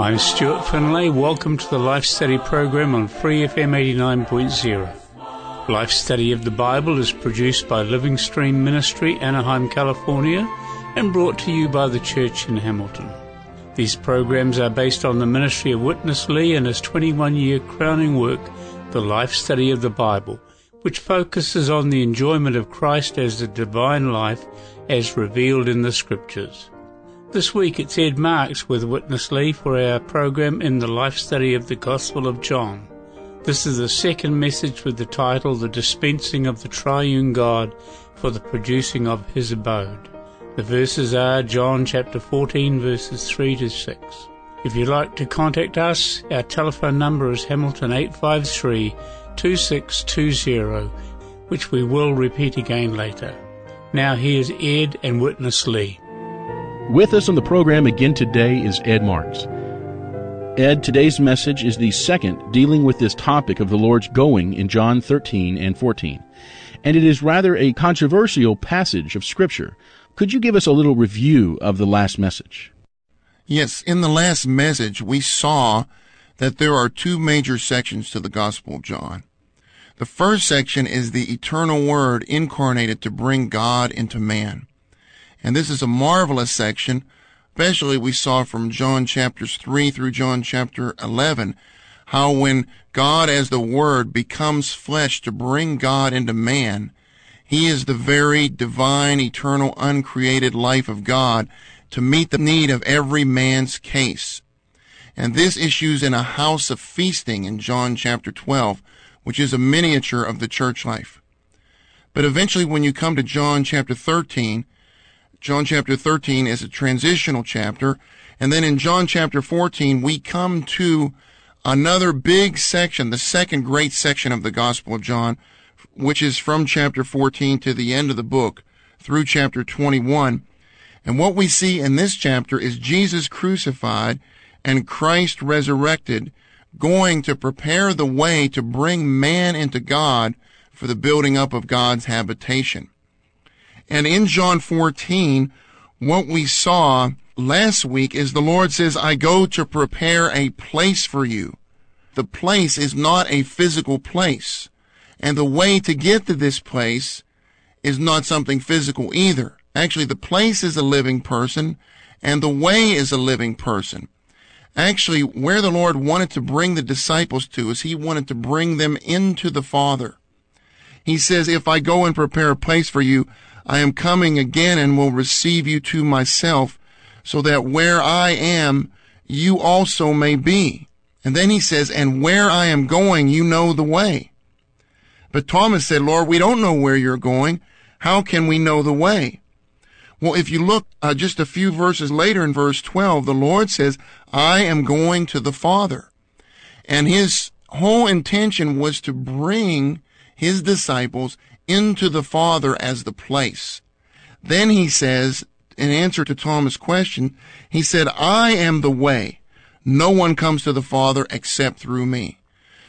I'm Stuart Finlay. Welcome to the Life Study program on Free FM 89.0. Life Study of the Bible is produced by Living Stream Ministry, Anaheim, California, and brought to you by the church in Hamilton. These programs are based on the ministry of Witness Lee and his 21 year crowning work, The Life Study of the Bible, which focuses on the enjoyment of Christ as the divine life as revealed in the Scriptures. This week it's Ed Marks with Witness Lee for our program in the Life Study of the Gospel of John. This is the second message with the title The Dispensing of the Triune God for the Producing of His Abode. The verses are John chapter 14 verses 3 to 6. If you'd like to contact us, our telephone number is Hamilton 853 2620, which we will repeat again later. Now here's Ed and Witness Lee. With us on the program again today is Ed Marks. Ed, today's message is the second dealing with this topic of the Lord's going in John 13 and 14. And it is rather a controversial passage of Scripture. Could you give us a little review of the last message? Yes, in the last message, we saw that there are two major sections to the Gospel of John. The first section is the eternal Word incarnated to bring God into man. And this is a marvelous section, especially we saw from John chapters 3 through John chapter 11, how when God as the Word becomes flesh to bring God into man, He is the very divine, eternal, uncreated life of God to meet the need of every man's case. And this issues in a house of feasting in John chapter 12, which is a miniature of the church life. But eventually when you come to John chapter 13, John chapter 13 is a transitional chapter. And then in John chapter 14, we come to another big section, the second great section of the Gospel of John, which is from chapter 14 to the end of the book through chapter 21. And what we see in this chapter is Jesus crucified and Christ resurrected, going to prepare the way to bring man into God for the building up of God's habitation. And in John 14, what we saw last week is the Lord says, I go to prepare a place for you. The place is not a physical place. And the way to get to this place is not something physical either. Actually, the place is a living person and the way is a living person. Actually, where the Lord wanted to bring the disciples to is he wanted to bring them into the Father. He says, if I go and prepare a place for you, I am coming again and will receive you to myself so that where I am, you also may be. And then he says, and where I am going, you know the way. But Thomas said, Lord, we don't know where you're going. How can we know the way? Well, if you look uh, just a few verses later in verse 12, the Lord says, I am going to the Father. And his whole intention was to bring his disciples into the Father as the place. Then he says, in answer to Thomas' question, he said, I am the way. No one comes to the Father except through me.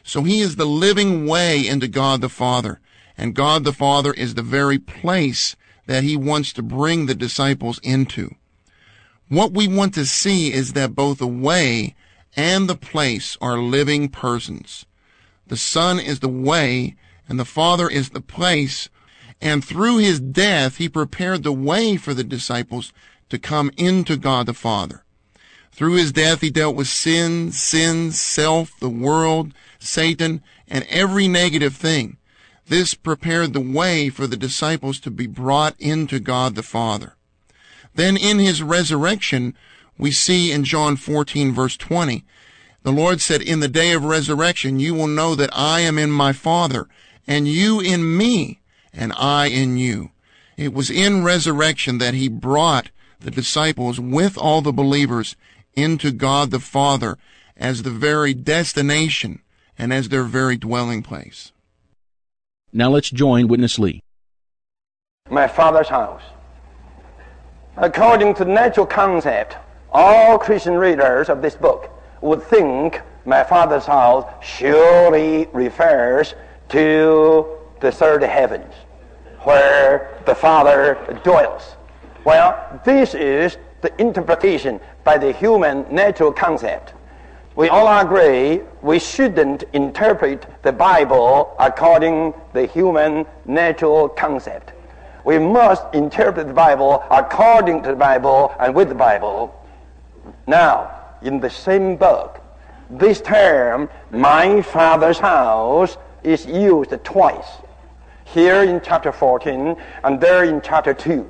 So he is the living way into God the Father. And God the Father is the very place that he wants to bring the disciples into. What we want to see is that both the way and the place are living persons. The Son is the way and the Father is the place. And through his death, he prepared the way for the disciples to come into God the Father. Through his death, he dealt with sin, sins, self, the world, Satan, and every negative thing. This prepared the way for the disciples to be brought into God the Father. Then in his resurrection, we see in John 14 verse 20, the Lord said, in the day of resurrection, you will know that I am in my Father and you in me and I in you. It was in resurrection that he brought the disciples with all the believers into God the Father as the very destination and as their very dwelling place. Now let's join Witness Lee. My father's house. According to the natural concept, all Christian readers of this book would think my father's house surely refers to the third heavens, where the Father dwells. Well, this is the interpretation by the human natural concept. We all agree we shouldn't interpret the Bible according the human natural concept. We must interpret the Bible according to the Bible and with the Bible. Now, in the same book, this term, my father's house, is used twice. Here in chapter 14 and there in chapter 2.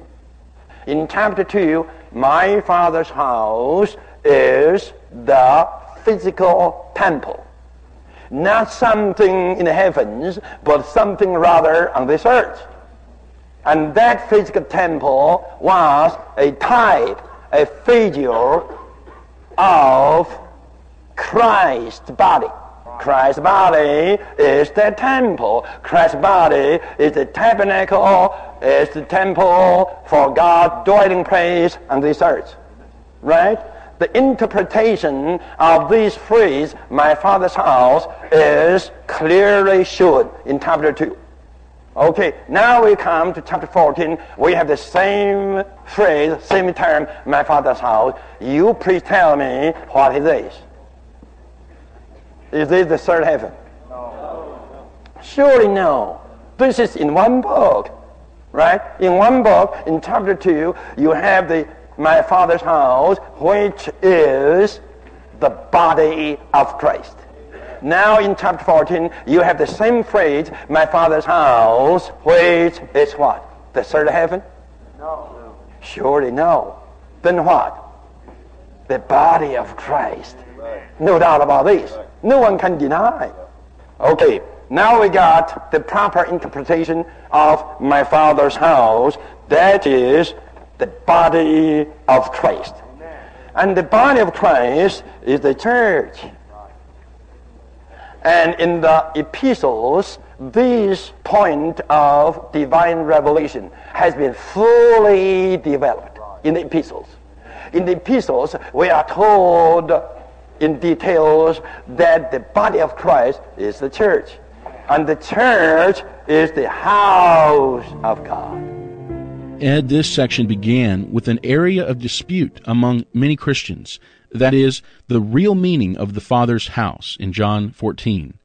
In chapter 2, my father's house is the physical temple. Not something in the heavens, but something rather on this earth. And that physical temple was a type, a figure of Christ's body. Christ's body is the temple. Christ's body is the tabernacle, is the temple for God's dwelling place on this earth. Right? The interpretation of this phrase, my father's house, is clearly shown in chapter 2. Okay, now we come to chapter 14. We have the same phrase, same term, my father's house. You please tell me what it is. Is this the third heaven? No. Surely no. This is in one book, right? In one book, in chapter 2, you have the my father's house, which is the body of Christ. Now in chapter 14, you have the same phrase, my father's house, which is what? The third heaven? No. Surely no. Then what? The body of Christ. No doubt about this. No one can deny. Okay, now we got the proper interpretation of my father's house. That is the body of Christ. And the body of Christ is the church. And in the epistles, this point of divine revelation has been fully developed in the epistles. In the epistles, we are told in details that the body of Christ is the church. And the church is the house of God. Ed, this section began with an area of dispute among many Christians. That is, the real meaning of the Father's house in John 14.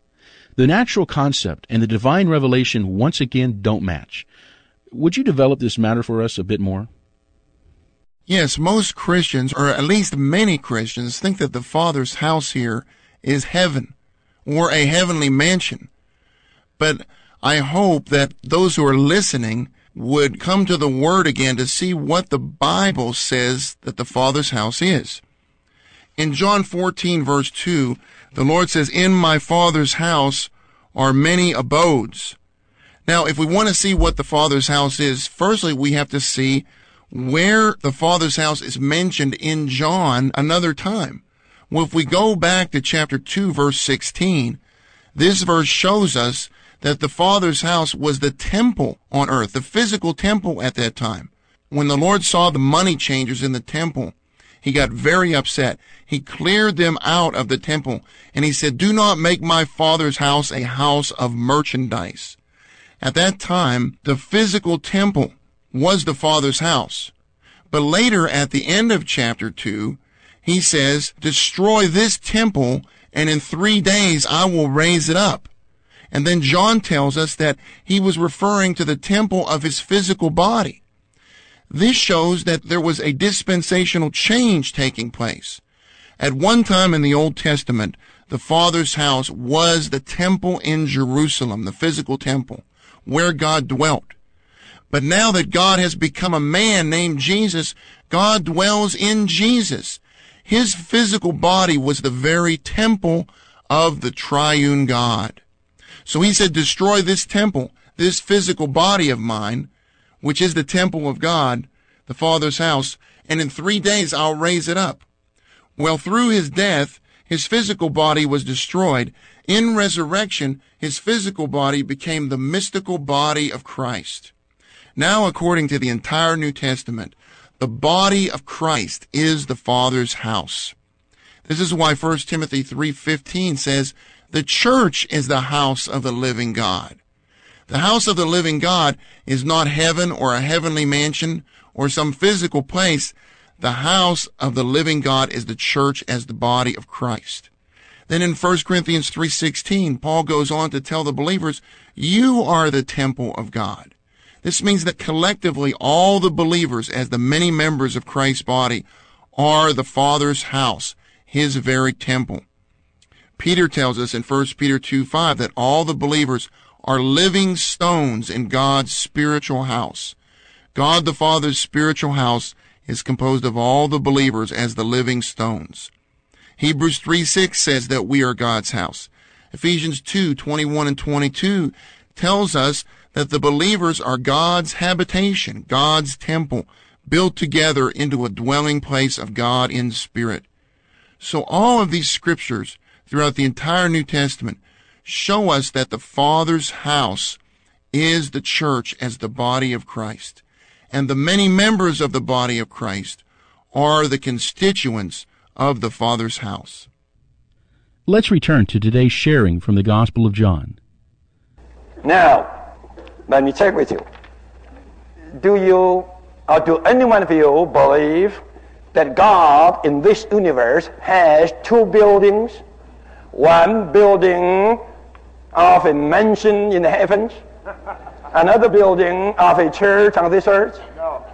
The natural concept and the divine revelation once again don't match. Would you develop this matter for us a bit more? Yes, most Christians, or at least many Christians, think that the Father's house here is heaven or a heavenly mansion. But I hope that those who are listening would come to the Word again to see what the Bible says that the Father's house is. In John 14 verse 2, the Lord says, In my Father's house are many abodes. Now, if we want to see what the Father's house is, firstly, we have to see where the Father's house is mentioned in John another time. Well, if we go back to chapter 2 verse 16, this verse shows us that the Father's house was the temple on earth, the physical temple at that time. When the Lord saw the money changers in the temple, he got very upset. He cleared them out of the temple and he said, do not make my father's house a house of merchandise. At that time, the physical temple was the Father's house. But later at the end of chapter 2, he says, destroy this temple and in three days I will raise it up. And then John tells us that he was referring to the temple of his physical body. This shows that there was a dispensational change taking place. At one time in the Old Testament, the Father's house was the temple in Jerusalem, the physical temple, where God dwelt. But now that God has become a man named Jesus, God dwells in Jesus. His physical body was the very temple of the triune God. So he said, destroy this temple. this physical body of mine, which is the temple of God, the Father's house, and in three days I'll raise it up. Well, through his death, his physical body was destroyed. In resurrection, his physical body became the mystical body of Christ. Now, according to the entire New Testament, the body of Christ is the Father's house. This is why 1 Timothy 3:15 says, "The church is the house of the living God." The house of the living God is not heaven or a heavenly mansion or some physical place. The house of the living God is the church as the body of Christ. Then in 1 Corinthians 3:16, Paul goes on to tell the believers, "You are the temple of God." This means that collectively all the believers as the many members of Christ's body are the Father's house, his very temple. Peter tells us in 1 Peter 2 5 that all the believers are living stones in God's spiritual house. God the Father's spiritual house is composed of all the believers as the living stones. Hebrews 3 6 says that we are God's house. Ephesians 2 21 and 22 tells us that the believers are God's habitation, God's temple, built together into a dwelling place of God in spirit. So all of these scriptures throughout the entire New Testament show us that the Father's house is the church as the body of Christ. And the many members of the body of Christ are the constituents of the Father's house. Let's return to today's sharing from the Gospel of John. Now, let me check with you. Do you, or do any one of you believe that God in this universe has two buildings? One building of a mansion in the heavens, another building of a church on this earth? No.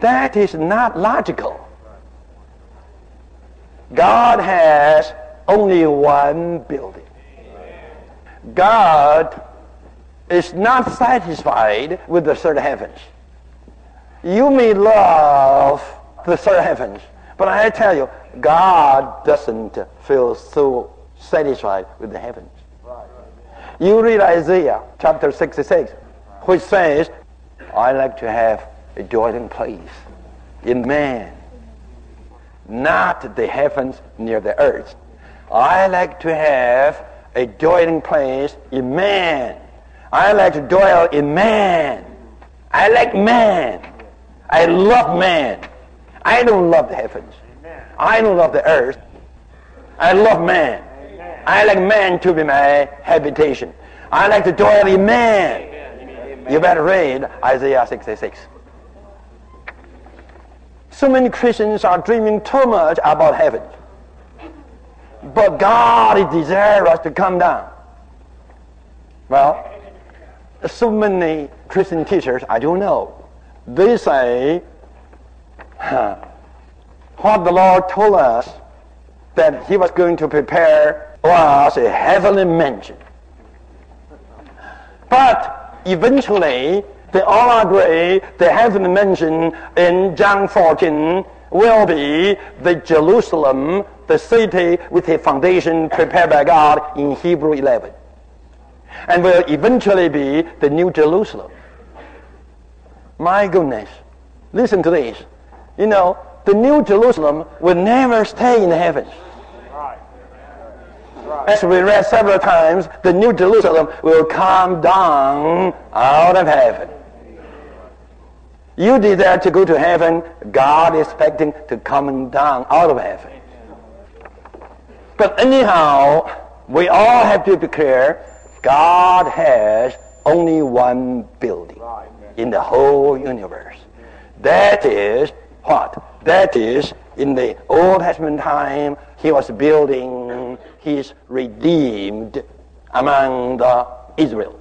That is not logical. God has only one building. God is not satisfied with the third heavens. You may love the third heavens, but I tell you, God doesn't feel so satisfied with the heavens. You read Isaiah chapter 66, which says, I like to have a dwelling place in man, not the heavens near the earth. I like to have a dwelling place in man. I like to dwell in man. I like man. I love man. I don't love the heavens. I don't love the earth. I love man. I like man to be my habitation. I like to dwell in man. You better read Isaiah 66. So many Christians are dreaming too much about heaven. But God is us to come down. Well, so many Christian teachers, I don't know, they say huh, what the Lord told us that He was going to prepare for us a heavenly mansion. But eventually, they all agree the heavenly mansion in John 14 will be the Jerusalem, the city with a foundation prepared by God in Hebrew 11. And will eventually be the New Jerusalem. My goodness. Listen to this. You know, the New Jerusalem will never stay in heaven. As we read several times, the New Jerusalem will come down out of heaven. You desire to go to heaven, God is expecting to come down out of heaven. But anyhow, we all have to be clear, God has only one building in the whole universe. That is what? That is, in the Old Testament time, he was building his redeemed among the Israel,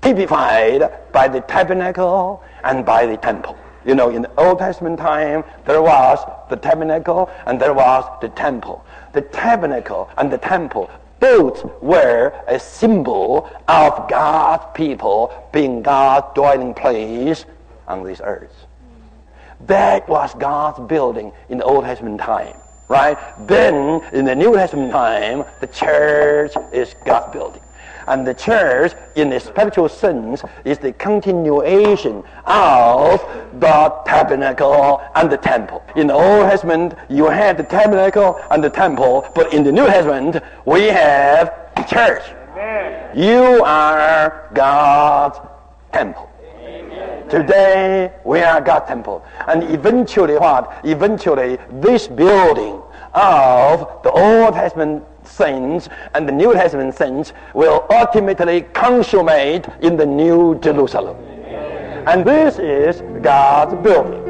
typified by the tabernacle and by the temple. You know, in the Old Testament time, there was the tabernacle and there was the temple. The tabernacle and the temple both were a symbol of God's people being God's dwelling place on this earth. That was God's building in the Old Testament time, right? Then, in the New Testament time, the church is God's building. And the church, in a spiritual sense, is the continuation of the tabernacle and the temple. In the Old Testament, you had the tabernacle and the temple, but in the New Testament, we have the church. You are God's temple. Today we are God's temple. And eventually what? Eventually this building of the Old Testament saints and the New Testament saints will ultimately consummate in the New Jerusalem. And this is God's building.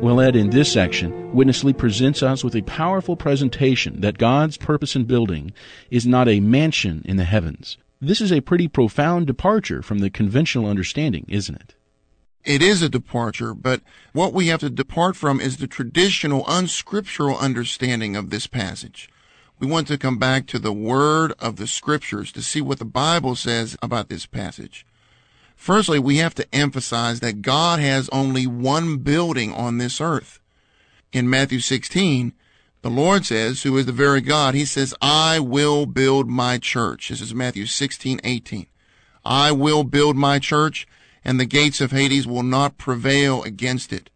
Well, Ed, in this section, Witness Lee presents us with a powerful presentation that God's purpose in building is not a mansion in the heavens. This is a pretty profound departure from the conventional understanding, isn't it? It is a departure, but what we have to depart from is the traditional unscriptural understanding of this passage. We want to come back to the word of the scriptures to see what the Bible says about this passage. Firstly, we have to emphasize that God has only one building on this earth. In Matthew 16, the Lord says, who is the very God, he says, I will build my church. This is Matthew 16, 18. I will build my church and the gates of Hades will not prevail against it.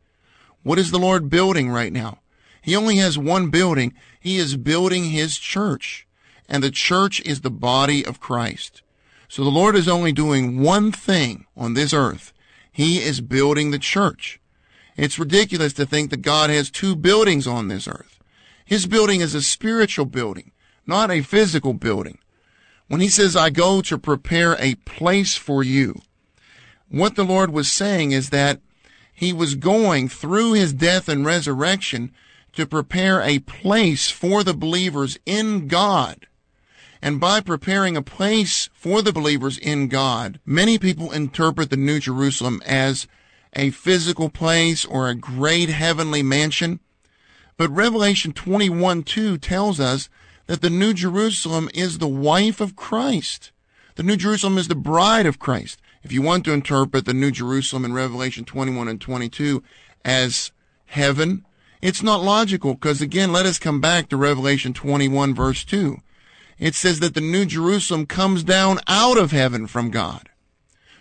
What is the Lord building right now? He only has one building. He is building his church and the church is the body of Christ. So the Lord is only doing one thing on this earth. He is building the church. It's ridiculous to think that God has two buildings on this earth. His building is a spiritual building, not a physical building. When he says, I go to prepare a place for you, what the Lord was saying is that he was going through his death and resurrection to prepare a place for the believers in God and by preparing a place for the believers in God, many people interpret the New Jerusalem as a physical place or a great heavenly mansion. But Revelation 21 2 tells us that the New Jerusalem is the wife of Christ. The New Jerusalem is the bride of Christ. If you want to interpret the New Jerusalem in Revelation 21 and 22 as heaven, it's not logical because again, let us come back to Revelation 21 verse 2 it says that the New Jerusalem comes down out of heaven from God.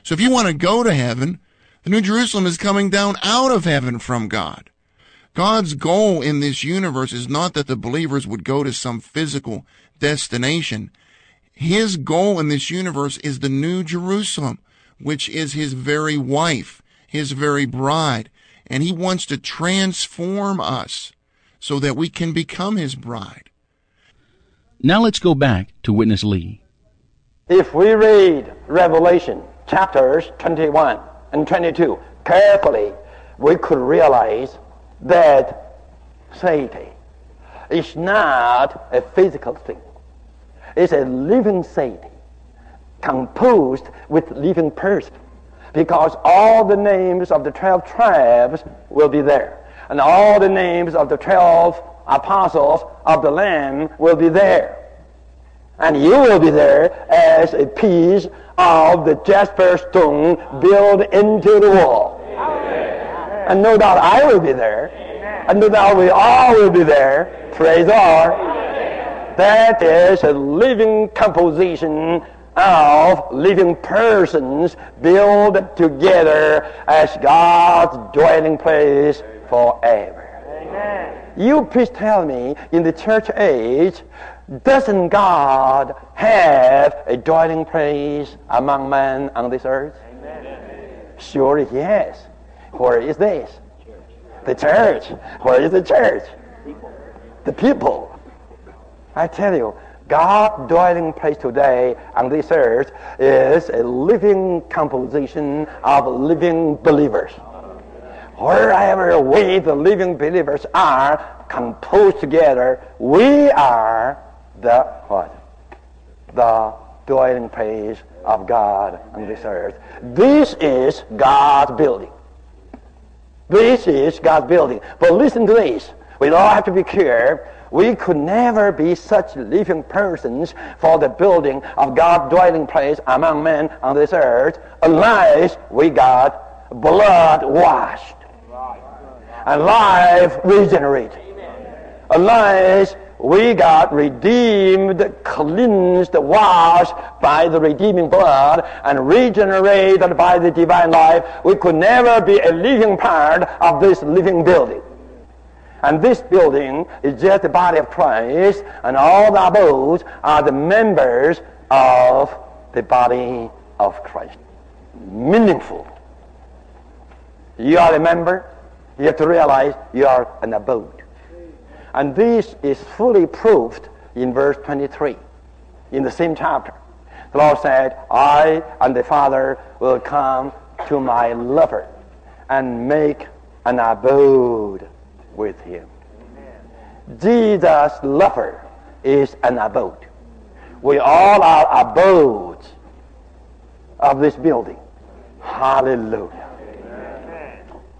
So if you want to go to heaven, the New Jerusalem is coming down out of heaven from God. God's goal in this universe is not that the believers would go to some physical destination. His goal in this universe is the New Jerusalem, which is his very wife, his very bride. And he wants to transform us so that we can become his bride. Now let's go back to Witness Lee. If we read Revelation chapters 21 and 22 carefully, we could realize that Satan is not a physical thing. It's a living city composed with living person because all the names of the 12 tribes will be there and all the names of the 12 apostles of the Lamb will be there. And you will be there as a piece of the jasper stone built into the wall. Amen. And no doubt I will be there. Amen. And no doubt we all will be there. Praise God. That is a living composition of living persons build together as God's dwelling place forever. Amen. You please tell me, in the church age, doesn't God have a dwelling place among men on this earth? Amen. Surely he has. Where is this? The church. Where is the church? The people. I tell you, God's dwelling place today on this earth is a living composition of living believers wherever we, the living believers, are composed together, we are the what? The dwelling place of God on this earth. This is God's building. This is God's building. But listen to this. We all have to be clear. We could never be such living persons for the building of God's dwelling place among men on this earth unless we got blood washed and life regenerated. Unless we got redeemed, cleansed, washed by the redeeming blood, and regenerated by the divine life. We could never be a living part of this living building. And this building is just the body of Christ, and all the abodes are the members of the body of Christ. Meaningful. You are a member, you have to realize you are an abode. And this is fully proved in verse 23 in the same chapter. The Lord said, I and the Father will come to my lover and make an abode with him. Jesus' lover is an abode. We all are abodes of this building. Hallelujah.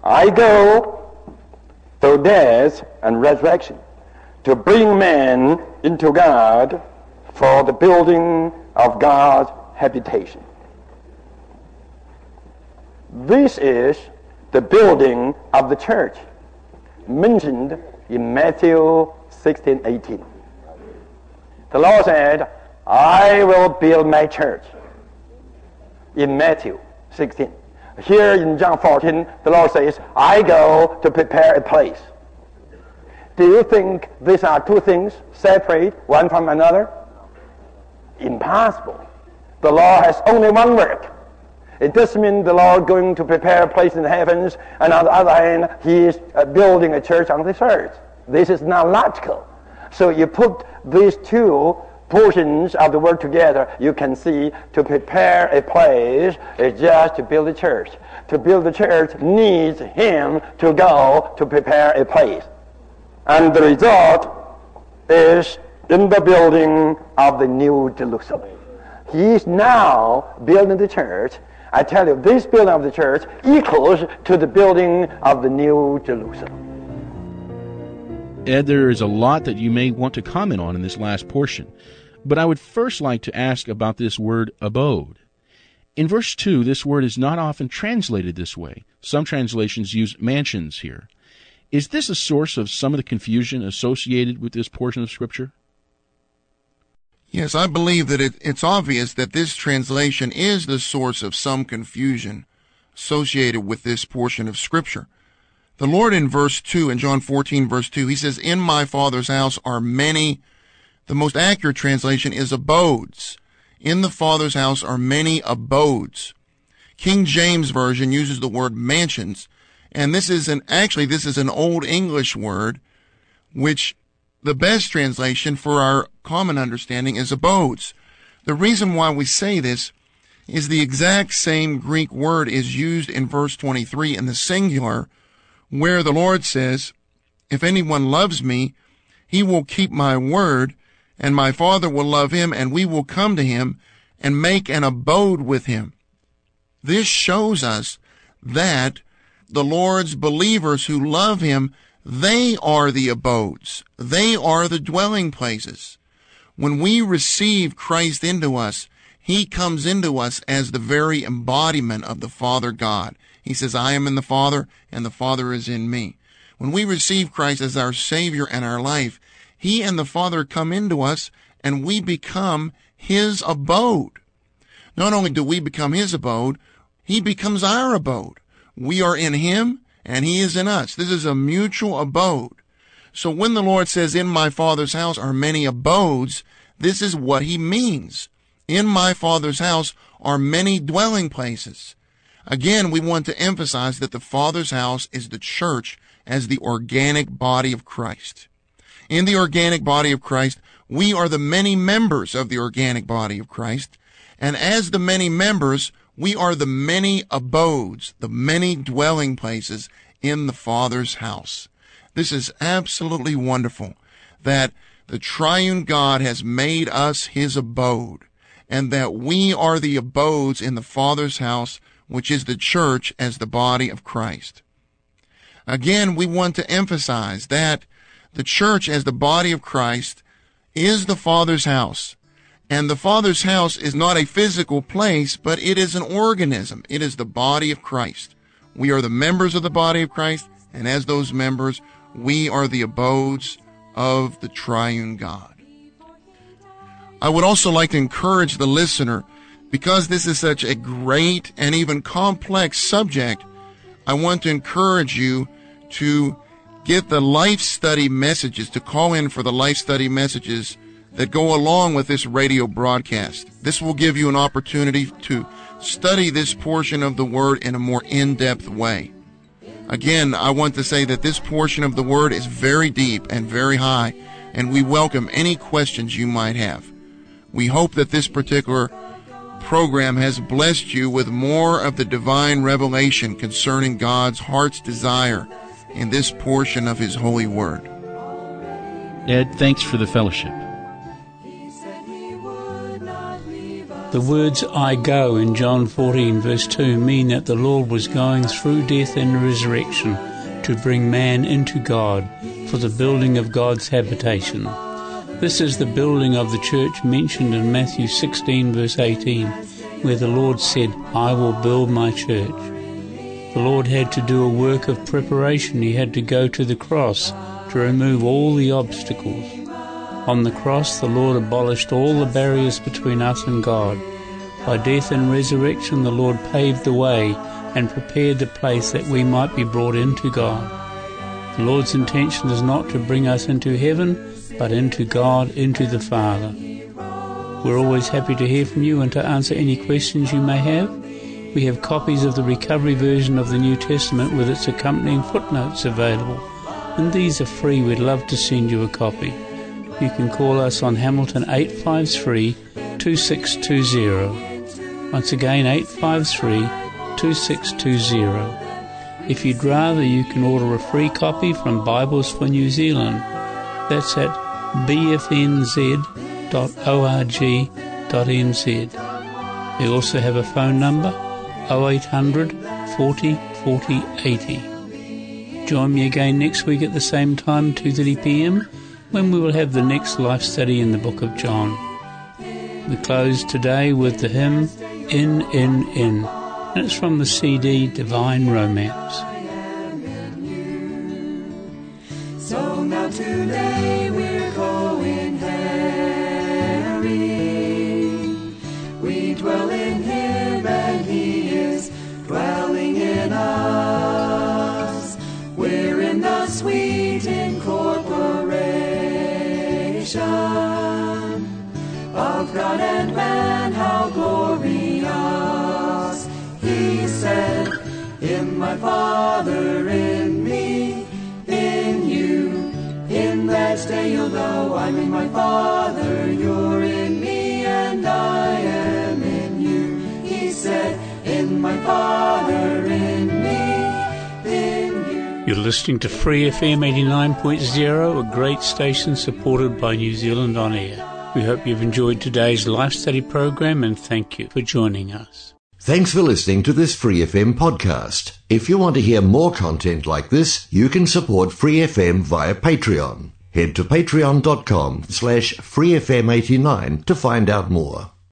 I go through death and resurrection to bring men into God for the building of God's habitation. This is the building of the church mentioned in Matthew 16, 18. The Lord said, I will build my church in Matthew 16. Here in John 14, the Lord says, I go to prepare a place. Do you think these are two things separate one from another? Impossible. The Lord has only one work. It doesn't mean the Lord going to prepare a place in the heavens, and on the other hand, He is uh, building a church on this earth. This is not logical. So you put these two portions of the word together, you can see to prepare a place is just to build a church. To build a church needs Him to go to prepare a place. And the result is in the building of the New Jerusalem. He is now building the church. I tell you, this building of the church equals to the building of the New Jerusalem. Ed, there is a lot that you may want to comment on in this last portion, but I would first like to ask about this word abode. In verse 2, this word is not often translated this way. Some translations use mansions here. Is this a source of some of the confusion associated with this portion of Scripture? Yes, I believe that it, it's obvious that this translation is the source of some confusion associated with this portion of Scripture. The Lord in verse 2, in John 14, verse 2, he says, In my Father's house are many, the most accurate translation is abodes. In the Father's house are many abodes. King James Version uses the word mansions, and this is an, actually, this is an Old English word, which the best translation for our common understanding is abodes. The reason why we say this is the exact same Greek word is used in verse 23 in the singular, where the Lord says, If anyone loves me, he will keep my word, and my Father will love him, and we will come to him and make an abode with him. This shows us that the Lord's believers who love him, they are the abodes. They are the dwelling places. When we receive Christ into us, he comes into us as the very embodiment of the Father God. He says, I am in the Father, and the Father is in me. When we receive Christ as our Savior and our life, He and the Father come into us, and we become His abode. Not only do we become His abode, He becomes our abode. We are in Him, and He is in us. This is a mutual abode. So when the Lord says, In my Father's house are many abodes, this is what He means. In my Father's house are many dwelling places. Again, we want to emphasize that the Father's house is the church as the organic body of Christ. In the organic body of Christ, we are the many members of the organic body of Christ. And as the many members, we are the many abodes, the many dwelling places in the Father's house. This is absolutely wonderful that the triune God has made us his abode and that we are the abodes in the Father's house, which is the church as the body of Christ. Again, we want to emphasize that the church as the body of Christ is the Father's house. And the Father's house is not a physical place, but it is an organism. It is the body of Christ. We are the members of the body of Christ, and as those members, we are the abodes of the triune God. I would also like to encourage the listener, because this is such a great and even complex subject, I want to encourage you to get the life study messages, to call in for the life study messages that go along with this radio broadcast. This will give you an opportunity to study this portion of the Word in a more in-depth way. Again, I want to say that this portion of the Word is very deep and very high, and we welcome any questions you might have. We hope that this particular program has blessed you with more of the divine revelation concerning God's heart's desire in this portion of His holy word. Ed, thanks for the fellowship. The words I go in John 14 verse 2 mean that the Lord was going through death and resurrection to bring man into God for the building of God's habitation. This is the building of the church mentioned in Matthew 16 verse 18 where the Lord said, I will build my church. The Lord had to do a work of preparation. He had to go to the cross to remove all the obstacles. On the cross, the Lord abolished all the barriers between us and God. By death and resurrection, the Lord paved the way and prepared the place that we might be brought into God. The Lord's intention is not to bring us into heaven, but into God, into the Father. We're always happy to hear from you and to answer any questions you may have. We have copies of the recovery version of the New Testament with its accompanying footnotes available, and these are free. We'd love to send you a copy. You can call us on Hamilton 853 2620. Once again, 853 2620. If you'd rather, you can order a free copy from Bibles for New Zealand. That's at bfnz.org.nz. We also have a phone number 0800 40 40 80. Join me again next week at the same time, 2.30 p.m., when we will have the next life study in the book of John. We close today with the hymn In, In, In, and it's from the CD Divine Romance. So now today we're going. We dwell in and dwelling in us. We're in the sweet incorporation God and man. How glorious! He said, In my Father, in me, in you. In that day you'll know I'm in my Father, you're in me, and I am in you. He said, In my Father, in me, in you. You're listening to Free FM 89.0, a great station supported by New Zealand On Air. We hope you've enjoyed today's life study program and thank you for joining us. Thanks for listening to this Free FM podcast. If you want to hear more content like this, you can support Free FM via Patreon. Head to patreon.com slash freefm89 to find out more.